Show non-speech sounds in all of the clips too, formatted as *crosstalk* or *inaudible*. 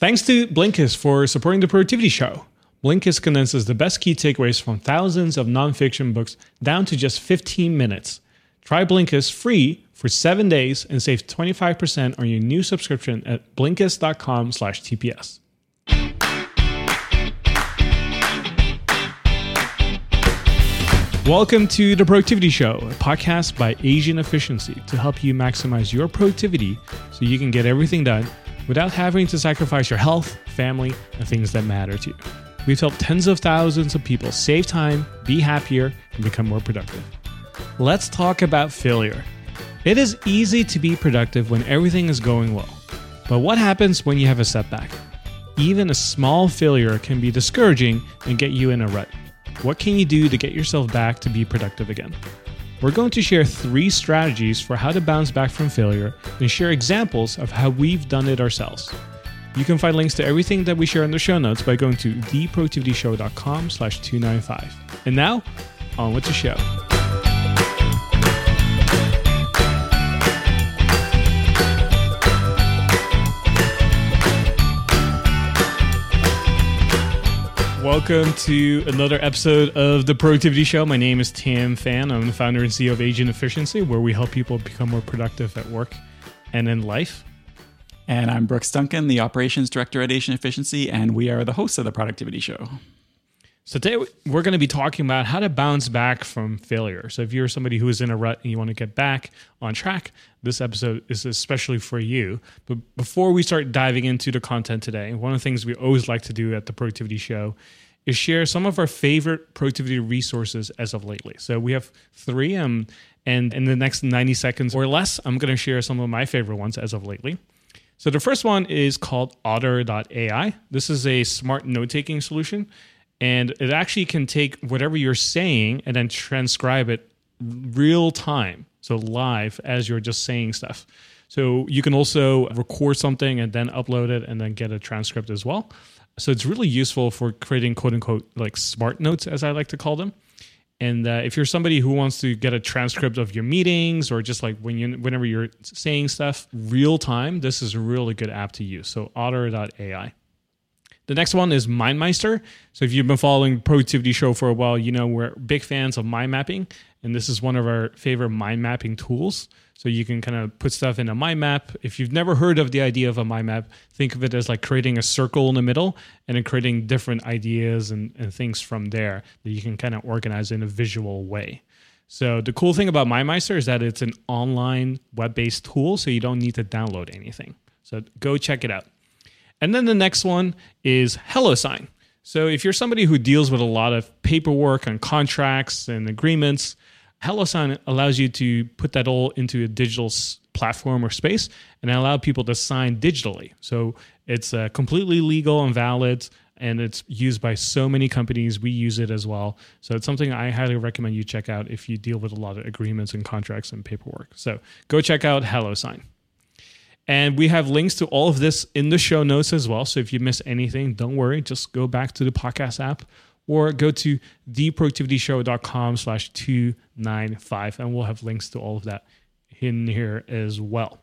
Thanks to Blinkist for supporting the Productivity Show. Blinkist condenses the best key takeaways from thousands of nonfiction books down to just 15 minutes. Try Blinkist free for seven days and save 25% on your new subscription at blinkist.com slash TPS. Welcome to The Productivity Show, a podcast by Asian Efficiency to help you maximize your productivity so you can get everything done without having to sacrifice your health, family, and things that matter to you. We've helped tens of thousands of people save time, be happier, and become more productive. Let's talk about failure. It is easy to be productive when everything is going well. But what happens when you have a setback? Even a small failure can be discouraging and get you in a rut. What can you do to get yourself back to be productive again? We're going to share three strategies for how to bounce back from failure and share examples of how we've done it ourselves. You can find links to everything that we share in the show notes by going to theproductivityshow.com slash 295. And now, on with the show. Welcome to another episode of the Productivity Show. My name is Thanh Pham. I'm the founder and CEO of Asian Efficiency, where we help people become more productive at work and in life. And I'm Brooks Duncan, the operations director at Asian Efficiency, and we are the hosts of the Productivity Show. So today we're going to be talking about how to bounce back from failure. So if you're somebody who is in a rut and you want to get back on track, this episode is especially for you. But before we start diving into the content today, one of the things we always like to do at the Productivity Show is share some of our favorite productivity resources as of lately. So we have three, um, and in the next 90 seconds or less, I'm going to share some of my favorite ones as of lately. So the first one is called Otter.ai. This is a smart note taking solution and it actually can take whatever you're saying and then transcribe it real time so live as you're just saying stuff. So you can also record something and then upload it and then get a transcript as well. So it's really useful for creating quote unquote like smart notes as i like to call them. And uh, if you're somebody who wants to get a transcript of your meetings or just like when you whenever you're saying stuff real time this is a really good app to use. So otter.ai the next one is MindMeister. So if you've been following Productivity Show for a while, you know we're big fans of mind mapping, and this is one of our favorite mind mapping tools. So you can kind of put stuff in a mind map. If you've never heard of the idea of a mind map, think of it as like creating a circle in the middle and then creating different ideas and, and things from there that you can kind of organize in a visual way. So the cool thing about MindMeister is that it's an online web-based tool, so you don't need to download anything. So go check it out. And then the next one is HelloSign. So if you're somebody who deals with a lot of paperwork and contracts and agreements, HelloSign allows you to put that all into a digital platform or space and allow people to sign digitally. So it's uh, completely legal and valid and it's used by so many companies. We use it as well. So it's something I highly recommend you check out if you deal with a lot of agreements and contracts and paperwork. So go check out HelloSign. And we have links to all of this in the show notes as well. So if you miss anything, don't worry. Just go back to the podcast app or go to theproductivityshow.com slash 295 and we'll have links to all of that in here as well.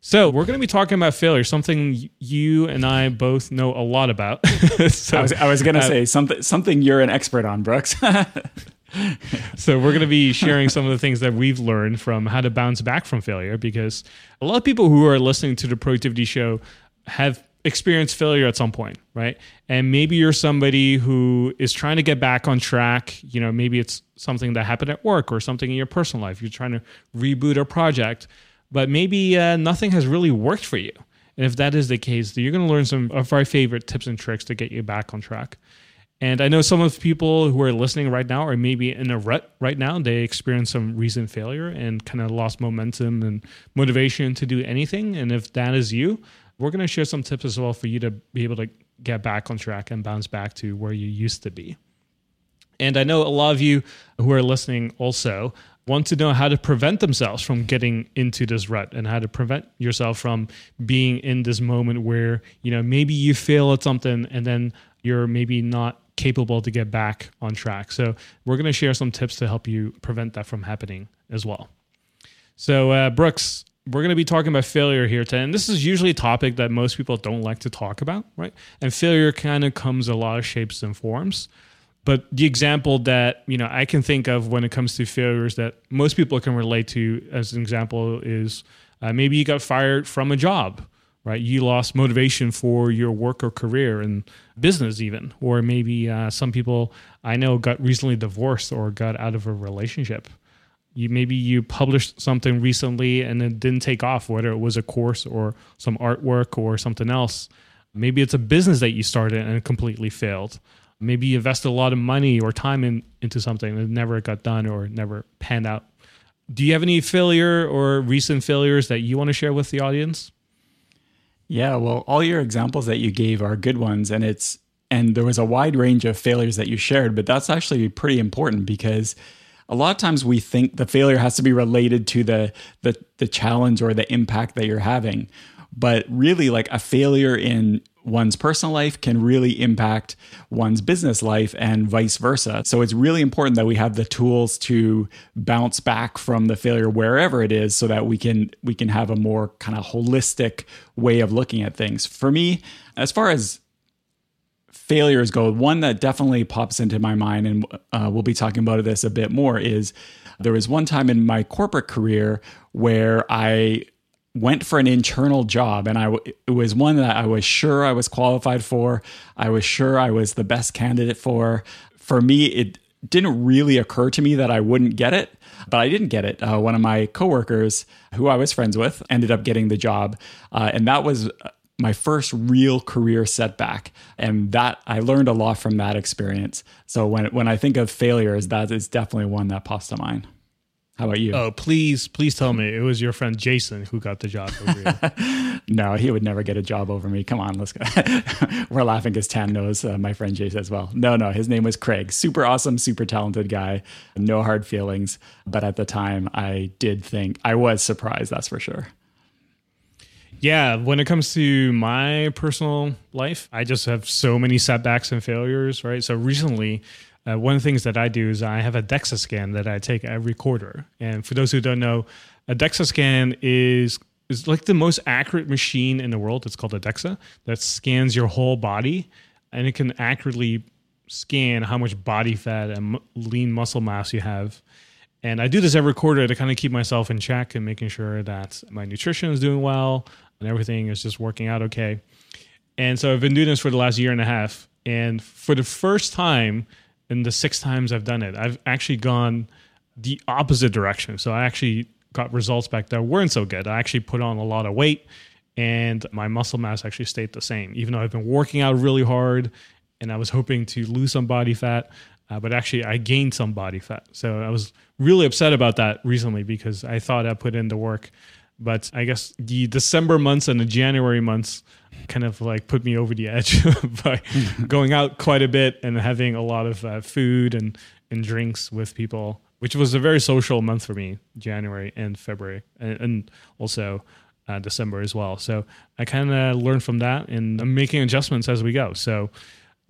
So we're going to be talking about failure, something you and I both know a lot about. *laughs* so, I was, was going to uh, say something something you're an expert on, Brooks. *laughs* *laughs* so we're going to be sharing some of the things that we've learned from how to bounce back from failure because a lot of people who are listening to the productivity show have experienced failure at some point right? And maybe you're somebody who is trying to get back on track. You know maybe it's something that happened at work or something in your personal life. You're trying to reboot a project but maybe uh, nothing has really worked for you. And if that is the case you're going to learn some of our favorite tips and tricks to get you back on track and I know some of people who are listening right now are maybe in a rut right now. They experienced some recent failure and kind of lost momentum and motivation to do anything. And if that is you, we're going to share some tips as well for you to be able to get back on track and bounce back to where you used to be. And I know a lot of you who are listening also want to know how to prevent themselves from getting into this rut and how to prevent yourself from being in this moment where, you know, maybe you fail at something and then you're maybe not capable to get back on track. So we're going to share some tips to help you prevent that from happening as well. So uh, Brooks, we're going to be talking about failure here today. And this is usually a topic that most people don't like to talk about, right? And failure kind of comes a lot of shapes and forms. But the example that you know I can think of when it comes to failures that most people can relate to, as an example, is uh, maybe you got fired from a job, right? You lost motivation for your work or career and business, even, or maybe uh, some people I know got recently divorced or got out of a relationship. You maybe you published something recently and it didn't take off, whether it was a course or some artwork or something else. Maybe it's a business that you started and completely failed maybe you invested a lot of money or time in, into something that never got done or never panned out. Do you have any failure or recent failures that you want to share with the audience? Yeah, well, all your examples that you gave are good ones, and it's and there was a wide range of failures that you shared, but that's actually pretty important because a lot of times we think the failure has to be related to the the the challenge or the impact that you're having. But really like a failure in one's personal life can really impact one's business life and vice versa. So it's really important that we have the tools to bounce back from the failure wherever it is so that we can we can have a more kind of holistic way of looking at things. For me, as far as failures go, one that definitely pops into my mind and uh, we'll be talking about this a bit more is there was one time in my corporate career where I went for an internal job and I it was one that I was sure I was qualified for. I was sure I was the best candidate for. For me, it didn't really occur to me that I wouldn't get it, but I didn't get it. Uh, one of my coworkers, who I was friends with, ended up getting the job, uh, and that was my first real career setback. And that I learned a lot from that experience. So when when I think of failures, that is definitely one that pops to mind. How about you? Oh, please, please tell me it was your friend Jason who got the job over you. *laughs* no, he would never get a job over me. Come on, let's go. *laughs* We're laughing because Tan knows uh, my friend Jason as well. No, no, his name was Craig. Super awesome, super talented guy. No hard feelings. But at the time, I did think I was surprised. That's for sure. Yeah, when it comes to my personal life, I just have so many setbacks and failures, right? So recently, uh, one of the things that I do is I have a DEXA scan that I take every quarter. And for those who don't know, a DEXA scan is is like the most accurate machine in the world. It's called a DEXA that scans your whole body, and it can accurately scan how much body fat and lean muscle mass you have. And I do this every quarter to kind of keep myself in check and making sure that my nutrition is doing well and everything is just working out okay. And so I've been doing this for the last year and a half. And for the first time, in the six times I've done it, I've actually gone the opposite direction. So I actually got results back that weren't so good. I actually put on a lot of weight and my muscle mass actually stayed the same, even though I've been working out really hard and I was hoping to lose some body fat. Uh, but actually, I gained some body fat. So I was really upset about that recently because I thought I put in the work. But I guess the December months and the January months kind of like put me over the edge *laughs* by *laughs* going out quite a bit and having a lot of uh, food and, and drinks with people, which was a very social month for me, January and February, and, and also uh, December as well. So I kind of learned from that and I'm making adjustments as we go. So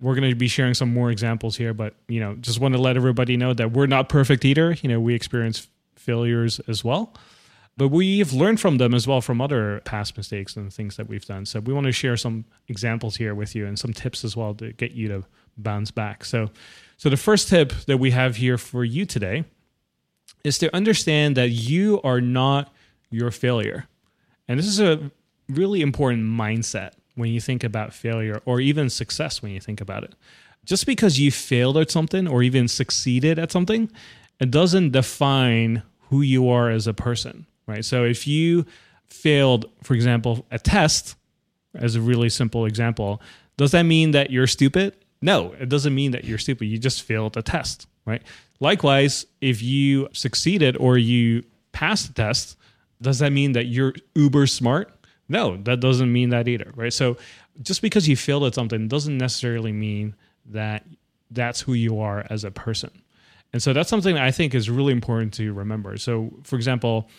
we're going to be sharing some more examples here, but you know, just want to let everybody know that we're not perfect either. You know, we experience failures as well but we've learned from them as well from other past mistakes and things that we've done. So we want to share some examples here with you and some tips as well to get you to bounce back. So, so the first tip that we have here for you today is to understand that you are not your failure. And this is a really important mindset when you think about failure or even success when you think about it. Just because you failed at something or even succeeded at something, it doesn't define who you are as a person right? So if you failed, for example, a test, as a really simple example, does that mean that you're stupid? No, it doesn't mean that you're stupid. You just failed a test, right? Likewise, if you succeeded or you passed the test, does that mean that you're uber smart? No, that doesn't mean that either, right? So just because you failed at something doesn't necessarily mean that that's who you are as a person. And so that's something that I think is really important to remember. So, for example,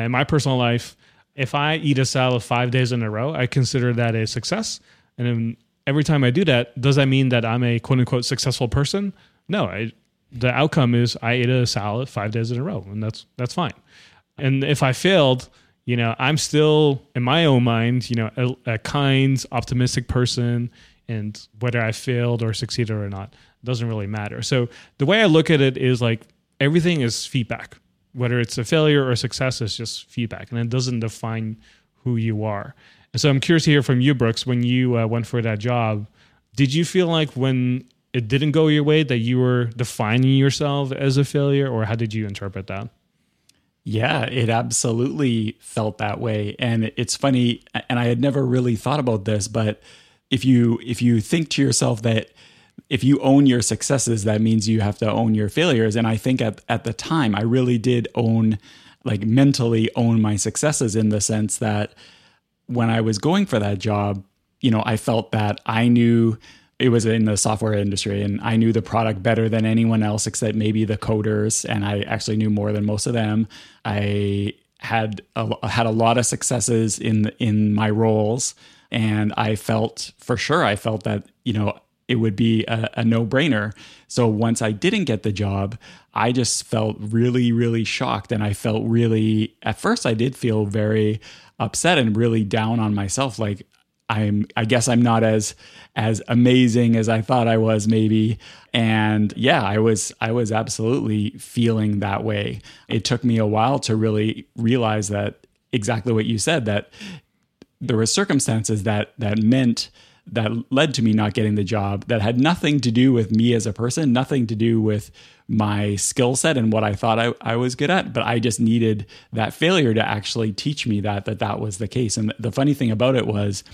in my personal life, if I eat a salad five days in a row, I consider that a success. And every time I do that, does that mean that I'm a quote unquote successful person? No, I, the outcome is I ate a salad five days in a row, and that's that's fine. And if I failed, you know, I'm still in my own mind, you know, a, a kind, optimistic person, and whether I failed or succeeded or not doesn't really matter. So the way I look at it is like everything is feedback. Whether it's a failure or a success, is just feedback, and it doesn't define who you are. And so I'm curious to hear from you, Brooks, when you uh, went for that job, did you feel like when it didn't go your way that you were defining yourself as a failure, or how did you interpret that? Yeah, it absolutely felt that way. And it's funny, and I had never really thought about this, but if you if you think to yourself that if you own your successes, that means you have to own your failures. And I think at, at the time I really did own like mentally own my successes in the sense that when I was going for that job, you know, I felt that I knew it was in the software industry and I knew the product better than anyone else except maybe the coders and I actually knew more than most of them. I had a, had a lot of successes in in my roles and I felt for sure I felt that, you know, it would be a, a no-brainer. So once I didn't get the job, I just felt really really shocked and I felt really at first I did feel very upset and really down on myself like I'm I guess I'm not as as amazing as I thought I was maybe and yeah I was I was absolutely feeling that way. It took me a while to really realize that exactly what you said that there were circumstances that that meant that led to me not getting the job that had nothing to do with me as a person, nothing to do with my skill set and what I thought I, I was good at. But I just needed that failure to actually teach me that that that was the case. And the funny thing about it was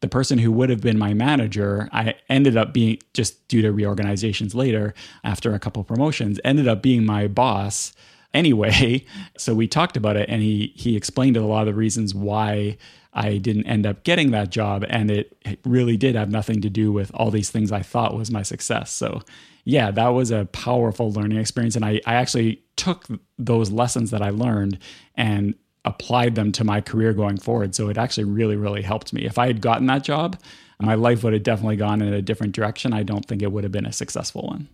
the person who would have been my manager, I ended up being just due to reorganizations later after a couple promotions, ended up being my boss anyway. *laughs* So we talked about it and he he explained a lot of the reasons why I didn't end up getting that job. And it, it really did have nothing to do with all these things I thought was my success. So, yeah, that was a powerful learning experience. And I, I actually took those lessons that I learned and applied them to my career going forward. So it actually really, really helped me. If I had gotten that job, my life would have definitely gone in a different direction. I don't think it would have been a successful one.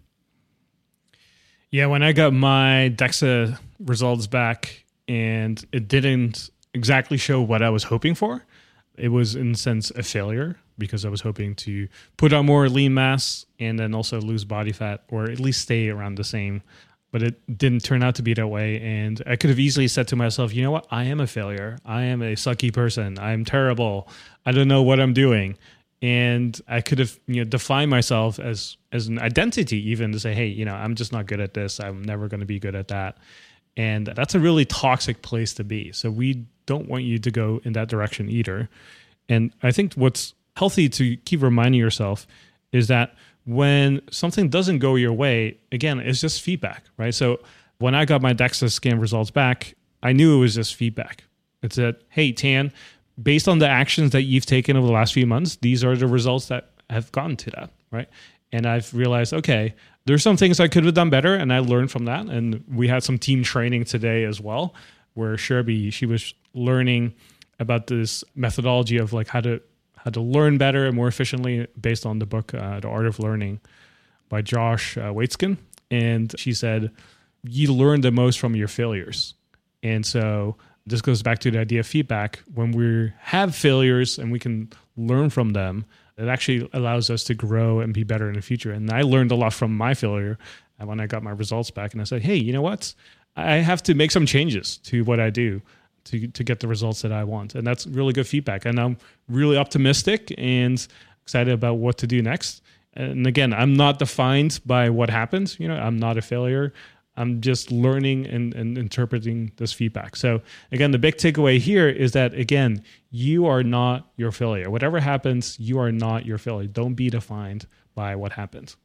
Yeah, when I got my DEXA results back and it didn't exactly show what I was hoping for. It was, in a sense, a failure because I was hoping to put on more lean mass and then also lose body fat or at least stay around the same. But it didn't turn out to be that way. And I could have easily said to myself, you know what? I am a failure. I am a sucky person. I'm terrible. I don't know what I'm doing. And I could have, you know, defined myself as as an identity, even to say, hey, you know, I'm just not good at this. I'm never going to be good at that. And that's a really toxic place to be. So we don't want you to go in that direction either. And I think what's healthy to keep reminding yourself is that when something doesn't go your way, again, it's just feedback, right? So when I got my DEXA scan results back, I knew it was just feedback. It said, hey, Tan, based on the actions that you've taken over the last few months, these are the results that have gotten to that, right? And I've realized, okay, there's some things I could have done better, and I learned from that. And we had some team training today as well, where Sherby she was learning about this methodology of like how to how to learn better and more efficiently based on the book uh, The Art of Learning by Josh uh, Waitzkin. And she said, you learn the most from your failures. And so this goes back to the idea of feedback. When we have failures and we can learn from them, it actually allows us to grow and be better in the future. And I learned a lot from my failure when I got my results back. And I said, hey, you know what? I have to make some changes to what I do to to get the results that I want. And that's really good feedback. And I'm really optimistic and excited about what to do next. And again, I'm not defined by what happens. You know, I'm not a failure. I'm just learning and, and interpreting this feedback. So again, the big takeaway here is that again, you are not your failure. Whatever happens, you are not your failure. Don't be defined by what happens.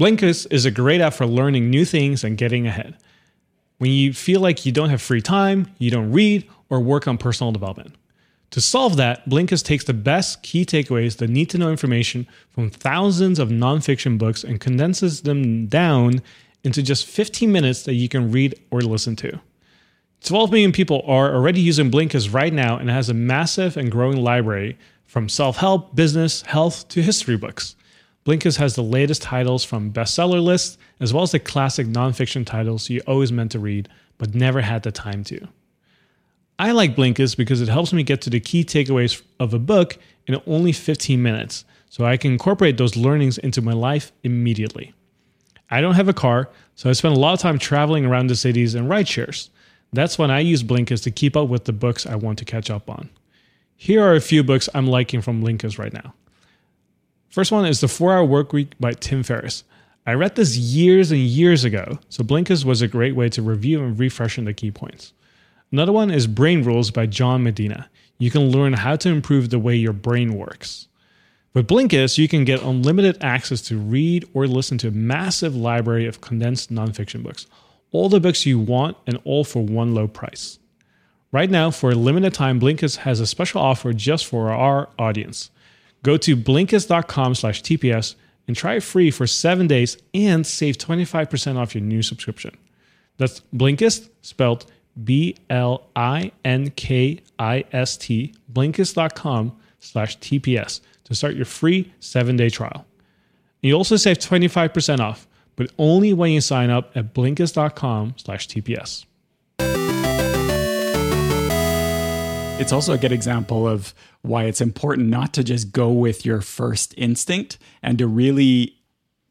Blinkist is a great app for learning new things and getting ahead. When you feel like you don't have free time, you don't read or work on personal development. To solve that, Blinkist takes the best key takeaways, the need to know information from thousands of nonfiction books and condenses them down into just 15 minutes that you can read or listen to. 12 million people are already using Blinkist right now and it has a massive and growing library from self help, business, health to history books. Blinkist has the latest titles from bestseller lists, as well as the classic nonfiction titles you always meant to read, but never had the time to. I like Blinkist because it helps me get to the key takeaways of a book in only 15 minutes, so I can incorporate those learnings into my life immediately. I don't have a car, so I spend a lot of time traveling around the cities and ride shares. That's when I use Blinkist to keep up with the books I want to catch up on. Here are a few books I'm liking from Blinkist right now. First one is The 4 Hour Workweek by Tim Ferriss. I read this years and years ago, so Blinkist was a great way to review and refresh the key points. Another one is Brain Rules by John Medina. You can learn how to improve the way your brain works. With Blinkist, you can get unlimited access to read or listen to a massive library of condensed nonfiction books. All the books you want and all for one low price. Right now, for a limited time, Blinkist has a special offer just for our audience. Go to blinkist.com slash TPS and try it free for seven days and save 25% off your new subscription. That's Blinkist, spelled B L I N K I S T, blinkist.com slash TPS to start your free seven day trial. You also save 25% off, but only when you sign up at blinkist.com slash TPS. It's also a good example of why it's important not to just go with your first instinct and to really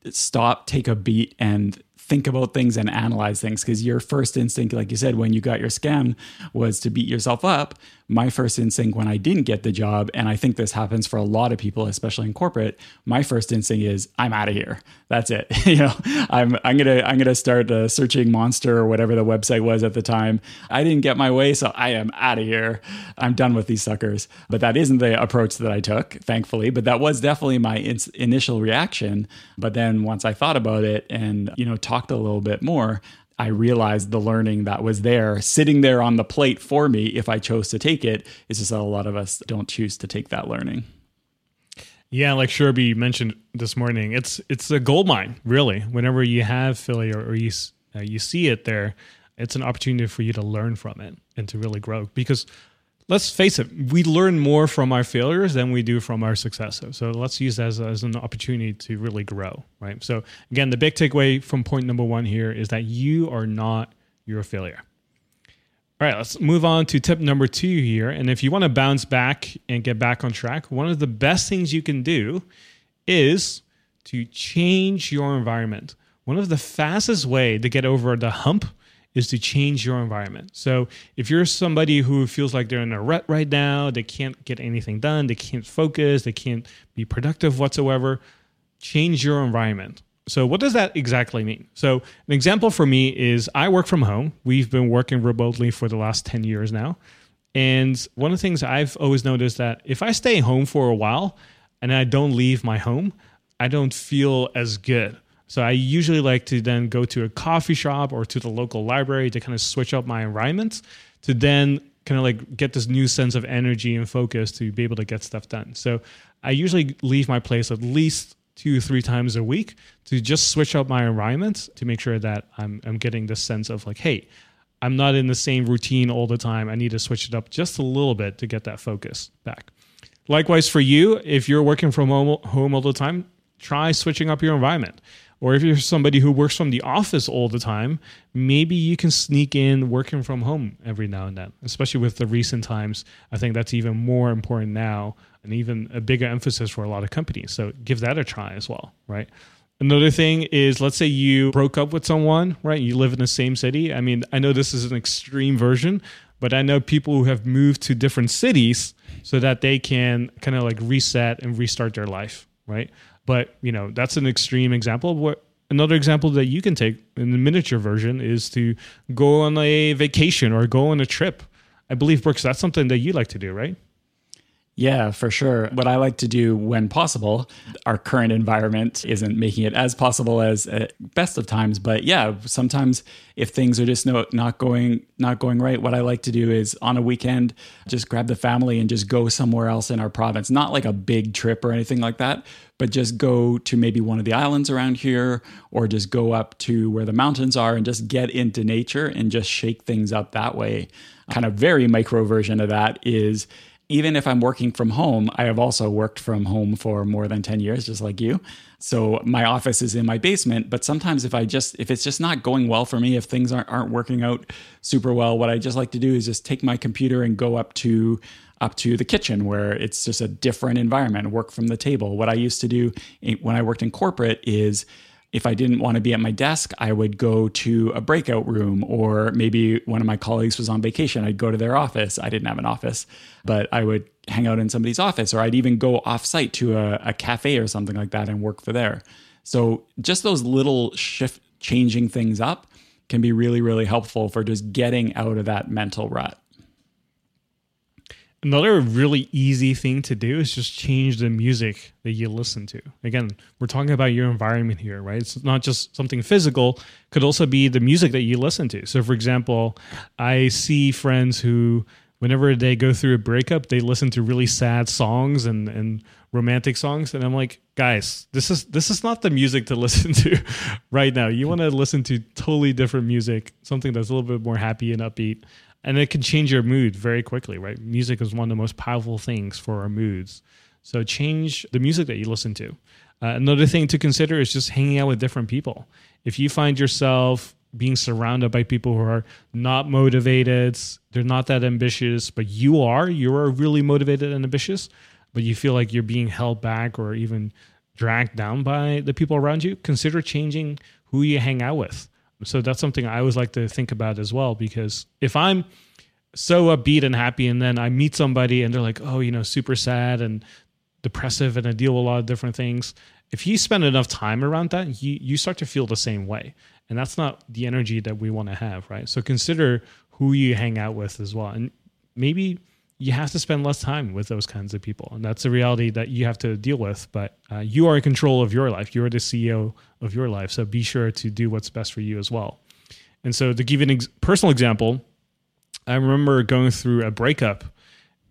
stop, take a beat, and think about things and analyze things. Because your first instinct like you said when you got your scam was to beat yourself up my first instinct when i didn't get the job and i think this happens for a lot of people especially in corporate my first instinct is i'm out of here. That's it. *laughs* You know i'm i'm gonna i'm gonna start uh, searching monster or whatever the website was at the time. I didn't get my way so i am out of here. I'm done with these suckers. But that isn't the approach that i took thankfully but that was definitely my in- initial reaction. But then once i thought about it and you know talked talked a little bit more, I realized the learning that was there sitting there on the plate for me if I chose to take it. It's just that a lot of us don't choose to take that learning. Yeah, like Sherby mentioned this morning, it's it's a gold mine, really. Whenever you have failure or you uh, you see it there, it's an opportunity for you to learn from it and to really grow. Because let's face it, we learn more from our failures than we do from our successes. So let's use that as, as an opportunity to really grow, right? So again, the big takeaway from point number one here is that you are not your failure. All right, let's move on to tip number two here. And if you want to bounce back and get back on track, one of the best things you can do is to change your environment. One of the fastest way to get over the hump is to change your environment. So if you're somebody who feels like they're in a rut right now, they can't get anything done, they can't focus, they can't be productive whatsoever, change your environment. So what does that exactly mean? So an example for me is I work from home. We've been working remotely for the last 10 years now. And one of the things I've always noticed that if I stay home for a while and I don't leave my home, I don't feel as good. So I usually like to then go to a coffee shop or to the local library to kind of switch up my environment to then kind of like get this new sense of energy and focus to be able to get stuff done. So I usually leave my place at least two three times a week to just switch up my environment to make sure that I'm I'm getting this sense of like, hey, I'm not in the same routine all the time. I need to switch it up just a little bit to get that focus back. Likewise for you, if you're working from home all the time, try switching up your environment. Or if you're somebody who works from the office all the time, maybe you can sneak in working from home every now and then, especially with the recent times. I think that's even more important now and even a bigger emphasis for a lot of companies. So give that a try as well, right? Another thing is, let's say you broke up with someone, right? You live in the same city. I mean, I know this is an extreme version, but I know people who have moved to different cities so that they can kind of like reset and restart their life, right? But you know, that's an extreme example. What another example that you can take in the miniature version is to go on a vacation or go on a trip. I believe Brooks, that's something that you like to do, right? Yeah, for sure. What I like to do when possible, our current environment isn't making it as possible as uh, best of times, but yeah, sometimes if things are just no, not going not going right, what I like to do is on a weekend just grab the family and just go somewhere else in our province. Not like a big trip or anything like that, but just go to maybe one of the islands around here or just go up to where the mountains are and just get into nature and just shake things up that way. Kind of very micro version of that is even if I'm working from home, I have also worked from home for more than 10 years, just like you. So my office is in my basement. But sometimes if I just, if it's just not going well for me, if things aren't, aren't working out super well, what I just like to do is just take my computer and go up to, up to the kitchen where it's just a different environment, work from the table. What I used to do when I worked in corporate is if I didn't want to be at my desk, I would go to a breakout room, or maybe one of my colleagues was on vacation. I'd go to their office. I didn't have an office, but I would hang out in somebody's office, or I'd even go offsite to a, a cafe or something like that and work for there. So just those little shift, changing things up can be really, really helpful for just getting out of that mental rut. Another really easy thing to do is just change the music that you listen to. Again, we're talking about your environment here, right? It's not just something physical, could also be the music that you listen to. So for example, I see friends who whenever they go through a breakup, they listen to really sad songs and and romantic songs and I'm like, guys, this is this is not the music to *laughs* listen to right now. You want to listen to totally different music, something that's a little bit more happy and upbeat and it can change your mood very quickly, right? Music is one of the most powerful things for our moods. So change the music that you listen to. Uh, another thing to consider is just hanging out with different people. If you find yourself being surrounded by people who are not motivated, they're not that ambitious, but you are, you are really motivated and ambitious, but you feel like you're being held back or even dragged down by the people around you, consider changing who you hang out with. So that's something I always like to think about as well because if I'm so upbeat and happy and then I meet somebody and they're like, "Oh, you know, super sad and depressive and I deal with a lot of different things." If you spend enough time around that, you you start to feel the same way. And that's not the energy that we want to have, right? So consider who you hang out with as well. And maybe you have to spend less time with those kinds of people. And that's a reality that you have to deal with. But uh, you are in control of your life. You're the CEO of your life. So be sure to do what's best for you as well. And so, to give an ex- personal example, I remember going through a breakup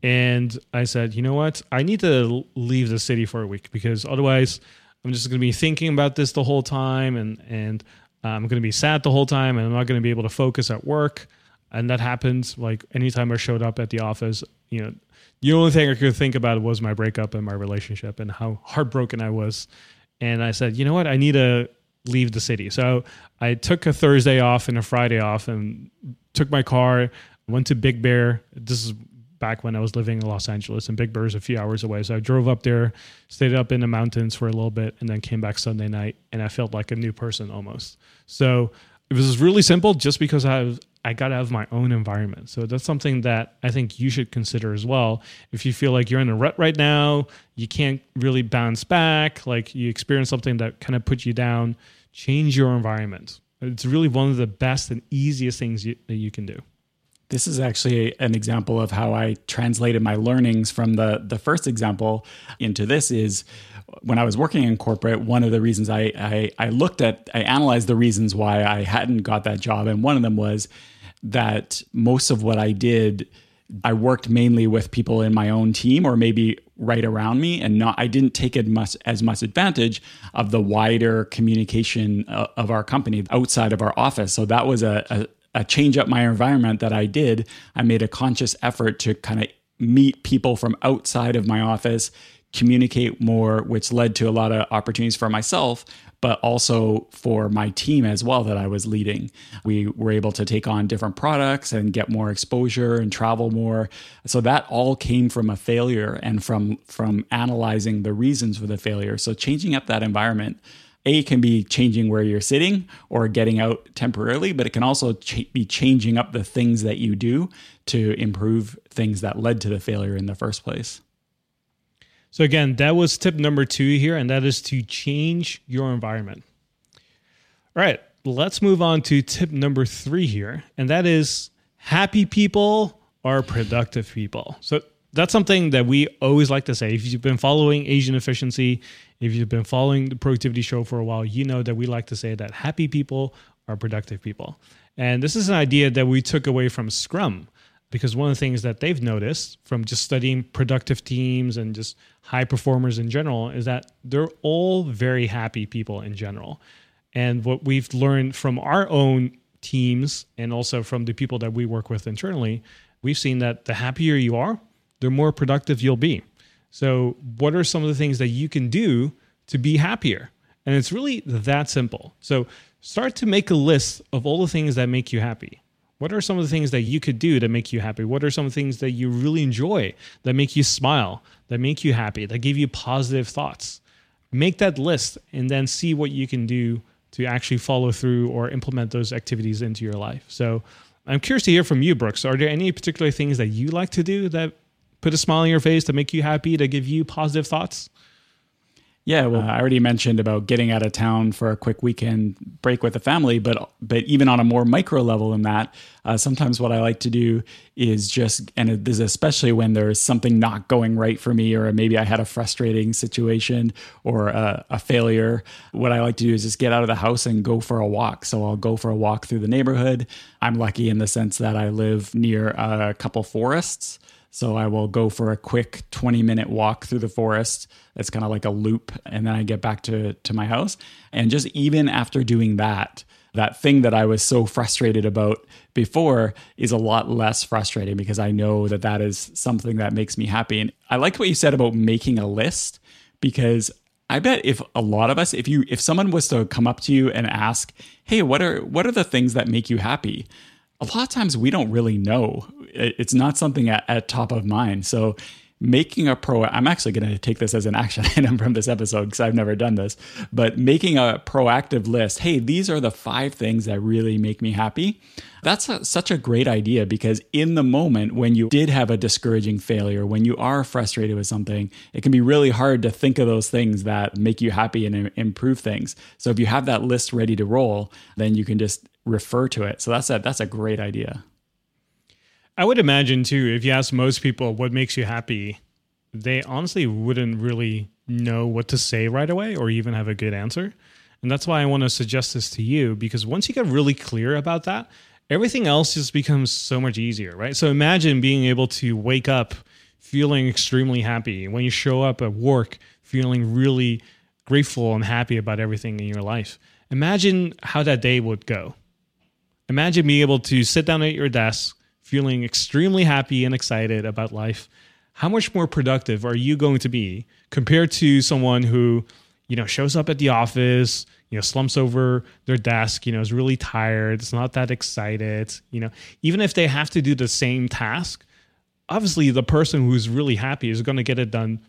and I said, you know what? I need to leave the city for a week because otherwise I'm just going to be thinking about this the whole time and, and I'm going to be sad the whole time and I'm not going to be able to focus at work and that happened like anytime I showed up at the office. You know, the only thing I could think about was my breakup and my relationship and how heartbroken I was. And I said, you know what, I need to leave the city. So I took a Thursday off and a Friday off and took my car, went to Big Bear. This is back when I was living in Los Angeles, and Big Bear is a few hours away. So I drove up there, stayed up in the mountains for a little bit, and then came back Sunday night, and I felt like a new person almost. So it was really simple, just because I was I got out of my own environment. So that's something that I think you should consider as well. If you feel like you're in a rut right now, you can't really bounce back, like you experience something that kind of put you down, change your environment. It's really one of the best and easiest things you, that you can do. This is actually an example of how I translated my learnings from the the first example into this is when I was working in corporate, one of the reasons I, I, I looked at, I analyzed the reasons why I hadn't got that job. And one of them was that most of what I did, I worked mainly with people in my own team or maybe right around me, and not I didn't take as much as much advantage of the wider communication uh, of our company outside of our office. So that was a, a, a change up my environment that I did. I made a conscious effort to kind of meet people from outside of my office, communicate more, which led to a lot of opportunities for myself, but also for my team as well that I was leading. We were able to take on different products and get more exposure and travel more. So that all came from a failure and from from analyzing the reasons for the failure. So changing up that environment a can be changing where you're sitting or getting out temporarily, but it can also be changing up the things that you do to improve things that led to the failure in the first place. So again, that was tip number two here, and that is to change your environment. All right, let's move on to tip number three here, and that is happy people are productive people. So that's something that we always like to say. If you've been following Asian efficiency, if you've been following the productivity show for a while, you know that we like to say that happy people are productive people. And this is an idea that we took away from Scrum because one of the things that they've noticed from just studying productive teams and just high performers in general is that they're all very happy people in general. And what we've learned from our own teams and also from the people that we work with internally, we've seen that the happier you are, the more productive you'll be. So, what are some of the things that you can do to be happier? And it's really that simple. So, start to make a list of all the things that make you happy. What are some of the things that you could do to make you happy? What are some things that you really enjoy, that make you smile, that make you happy, that give you positive thoughts? Make that list and then see what you can do to actually follow through or implement those activities into your life. So, I'm curious to hear from you, Brooks. Are there any particular things that you like to do that put a smile on your face to make you happy, to give you positive thoughts? Yeah, well, I already mentioned about getting out of town for a quick weekend break with the family, but but even on a more micro level than that, uh, sometimes what I like to do is just, and it is especially when there's something not going right for me, or maybe I had a frustrating situation or a, a failure. What I like to do is just get out of the house and go for a walk. So I'll go for a walk through the neighborhood. I'm lucky in the sense that I live near a couple forests. So I will go for a quick 20 minute walk through the forest. It's kind of like a loop. And then I get back to, to my house. And just even after doing that, that thing that I was so frustrated about before is a lot less frustrating because I know that that is something that makes me happy. And I like what you said about making a list because I bet if a lot of us, if you, if someone was to come up to you and ask, "Hey, what are what are the things that make you happy?" A lot of times we don't really know. It's not something at, at top of mind. So making a pro i'm actually going to take this as an action *laughs* item from this episode because i've never done this but making a proactive list hey these are the five things that really make me happy that's a, such a great idea because in the moment when you did have a discouraging failure when you are frustrated with something it can be really hard to think of those things that make you happy and improve things so if you have that list ready to roll then you can just refer to it. So that's a that's a great idea. I would imagine too, if you ask most people what makes you happy, they honestly wouldn't really know what to say right away or even have a good answer. And that's why I want to suggest this to you because once you get really clear about that, everything else just becomes so much easier, right? So imagine being able to wake up feeling extremely happy when you show up at work feeling really grateful and happy about everything in your life. Imagine how that day would go Imagine being able to sit down at your desk feeling extremely happy and excited about life. How much more productive are you going to be compared to someone who, you know, shows up at the office, you know, slumps over their desk, you know, is really tired, it's not that excited, you know, even if they have to do the same task, obviously the person who's really happy is going to get it done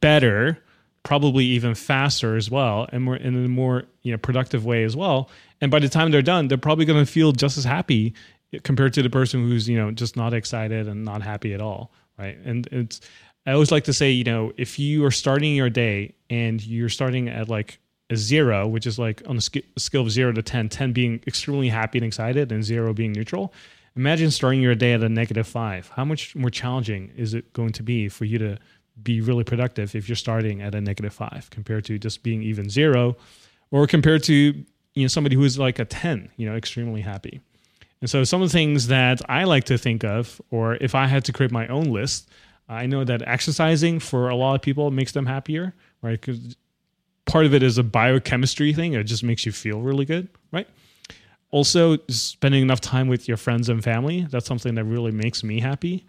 better probably even faster as well and more in a more you know productive way as well. And by the time they're done they're probably going to feel just as happy compared to the person who's you know just not excited and not happy at all right? And it's i always like to say you know if you are starting your day and you're starting at like a zero which is like on a scale of zero to 10 10 being extremely happy and excited and zero being neutral imagine starting your day at a negative five. How much more challenging is it going to be for you to be really productive if you're starting at a negative five compared to just being even zero or compared to you know somebody who is like a 10 you know extremely happy. And so some of the things that i like to think of or if i had to create my own list i know that exercising for a lot of people makes them happier right? Because part of it is a biochemistry thing. It just makes you feel really good right? Also spending enough time with your friends and family that's something that really makes me happy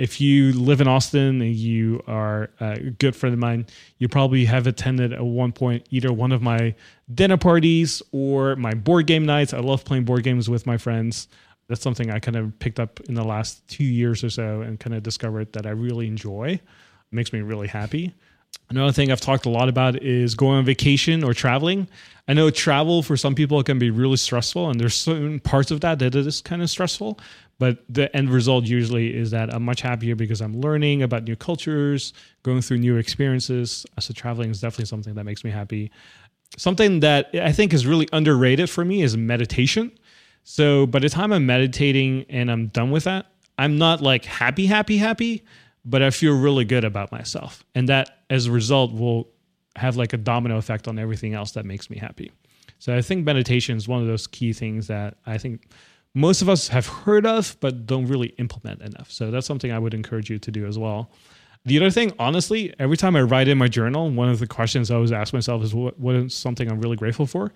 if you live in Austin and you are a good friend of mine, you probably have attended at one point either one of my dinner parties or my board game nights. I love playing board games with my friends. That's something I kind of picked up in the last two years or so and kind of discovered that I really enjoy. It makes me really happy. Another thing I've talked a lot about is going on vacation or traveling. I know travel for some people can be really stressful, and there's certain parts of that that is kind of stressful. But the end result usually is that I'm much happier because I'm learning about new cultures, going through new experiences. So traveling is definitely something that makes me happy. Something that I think is really underrated for me is meditation. So by the time I'm meditating and I'm done with that, I'm not like happy, happy, happy but I feel really good about myself. And that as a result will have like a domino effect on everything else that makes me happy. So I think meditation is one of those key things that I think most of us have heard of, but don't really implement enough. So that's something I would encourage you to do as well. The other thing, honestly, every time I write in my journal, one of the questions I always ask myself is what, what is something I'm really grateful for?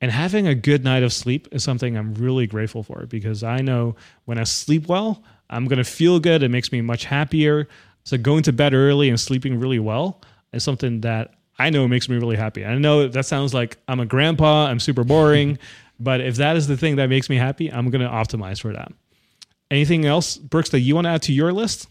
And having a good night of sleep is something I'm really grateful for because I know when I sleep well, I'm going to feel good. It makes me much happier. So going to bed early and sleeping really well is something that I know makes me really happy. I know that sounds like I'm a grandpa, I'm super boring, *laughs* but if that is the thing that makes me happy, I'm going to optimize for that. Anything else, Brooks, that you want to add to your list?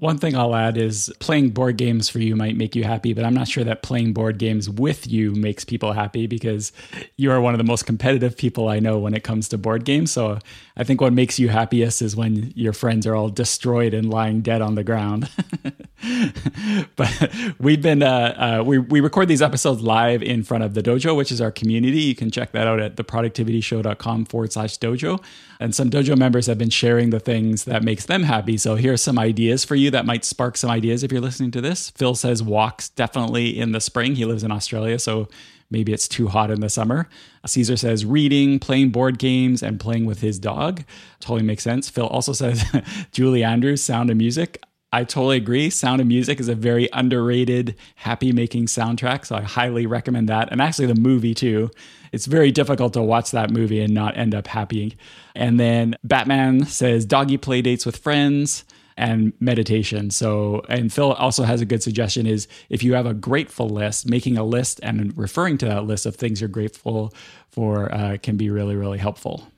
One thing I'll add is playing board games for you might make you happy, but I'm not sure that playing board games with you makes people happy because you are one of the most competitive people I know when it comes to board games. So I think what makes you happiest is when your friends are all destroyed and lying dead on the ground. *laughs* but we've been, uh, uh, we, we record these episodes live in front of the dojo, which is our community. You can check that out at theproductivityshow.com forward slash dojo. And some dojo members have been sharing the things that makes them happy. So here are some ideas for you that might spark some ideas if you're listening to this. Phil says walks definitely in the spring. He lives in Australia, so maybe it's too hot in the summer. Caesar says reading, playing board games, and playing with his dog. Totally makes sense. Phil also says *laughs* Julie Andrews, sound and music. I totally agree. Sound of Music is a very underrated, happy making soundtrack. So I highly recommend that. And actually, the movie too. It's very difficult to watch that movie and not end up happy. And then Batman says doggy play dates with friends and meditation. So, and Phil also has a good suggestion is if you have a grateful list, making a list and referring to that list of things you're grateful for uh, can be really, really helpful.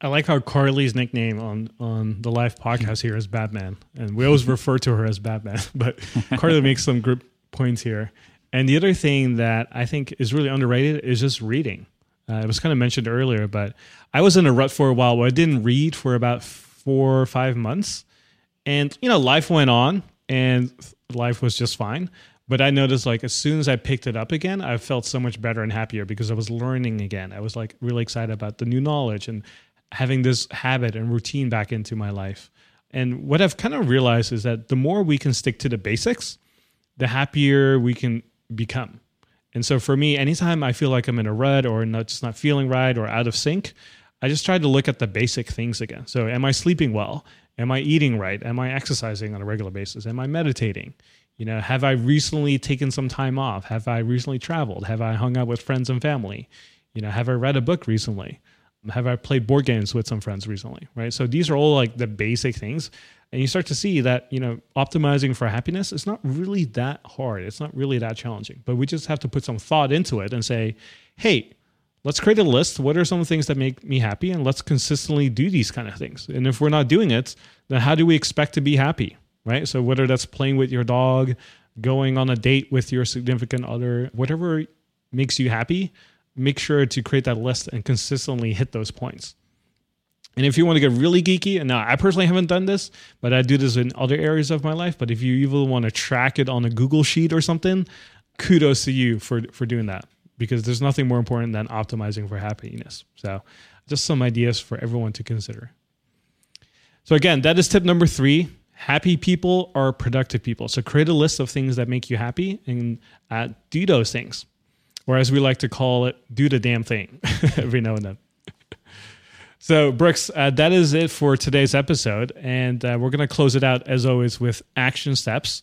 I like how Carly's nickname on on the live podcast here is Batman, and we always refer to her as Batman. *laughs* But Carly makes some good points here. And the other thing that I think is really underrated is just reading. Uh, it was kind of mentioned earlier, but I was in a rut for a while where I didn't read for about four or five months, and you know life went on, and life was just fine. But I noticed like as soon as I picked it up again, I felt so much better and happier because I was learning again. I was like really excited about the new knowledge and having this habit and routine back into my life. And what I've kind of realized is that the more we can stick to the basics, the happier we can become. And so for me, anytime I feel like I'm in a rut or not just not feeling right or out of sync, I just try to look at the basic things again. So am I sleeping well? Am I eating right? Am I exercising on a regular basis? Am I meditating? You know, have I recently taken some time off? Have I recently traveled? Have I hung out with friends and family? You know, have I read a book recently? Have I played board games with some friends recently, right? So these are all like the basic things. And you start to see that, you know, optimizing for happiness is not really that hard. It's not really that challenging. But we just have to put some thought into it and say, hey, let's create a list. What are some things that make me happy? And let's consistently do these kind of things. And if we're not doing it, then how do we expect to be happy? Right. So whether that's playing with your dog, going on a date with your significant other, whatever makes you happy, make sure to create that list and consistently hit those points. And if you want to get really geeky, and now I personally haven't done this, but I do this in other areas of my life. But if you even want to track it on a Google sheet or something, kudos to you for for doing that because there's nothing more important than optimizing for happiness. So, just some ideas for everyone to consider. So again, that is tip number three. Happy people are productive people. So create a list of things that make you happy and uh, do those things or as we like to call it, do the damn thing *laughs* every now and then. So, Brooks, uh, that is it for today's episode. And uh, we're going to close it out, as always, with action steps.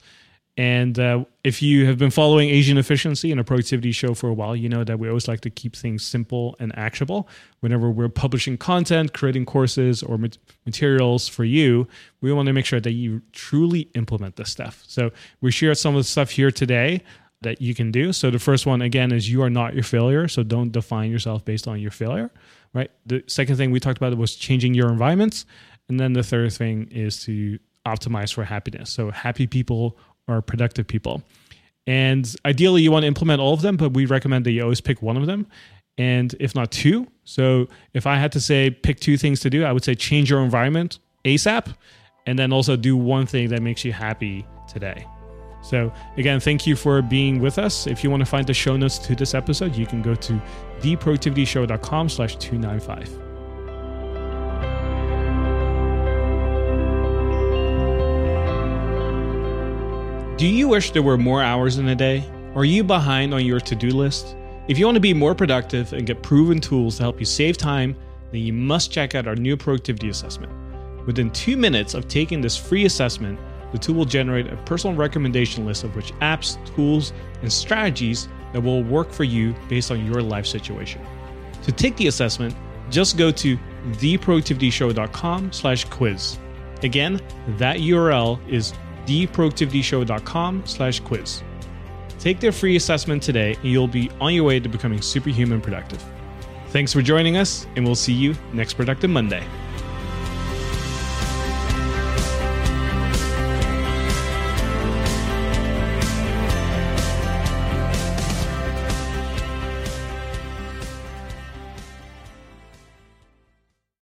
And uh, if you have been following Asian Efficiency and a productivity show for a while, you know that we always like to keep things simple and actionable. Whenever we're publishing content, creating courses or materials for you, we want to make sure that you truly implement this stuff. So, we shared some of the stuff here today that you can do. So the first one again is you are not your failure, so don't define yourself based on your failure, right? The second thing we talked about was changing your environments, and then the third thing is to optimize for happiness. So happy people are productive people. And ideally you want to implement all of them, but we recommend that you always pick one of them and if not two. So if I had to say pick two things to do, I would say change your environment ASAP and then also do one thing that makes you happy today. So, again, thank you for being with us. If you want to find the show notes to this episode, you can go to theproductivityshow.com slash 295. Do you wish there were more hours in a day? Are you behind on your to do list? If you want to be more productive and get proven tools to help you save time, then you must check out our new productivity assessment. Within two minutes of taking this free assessment, the tool will generate a personal recommendation list of which apps, tools, and strategies that will work for you based on your life situation. To take the assessment, just go to theproductivityshow.com slash quiz. Again, that URL is theproductivityshow.com slash quiz. Take their free assessment today and you'll be on your way to becoming superhuman productive. Thanks for joining us, and we'll see you next Productive Monday.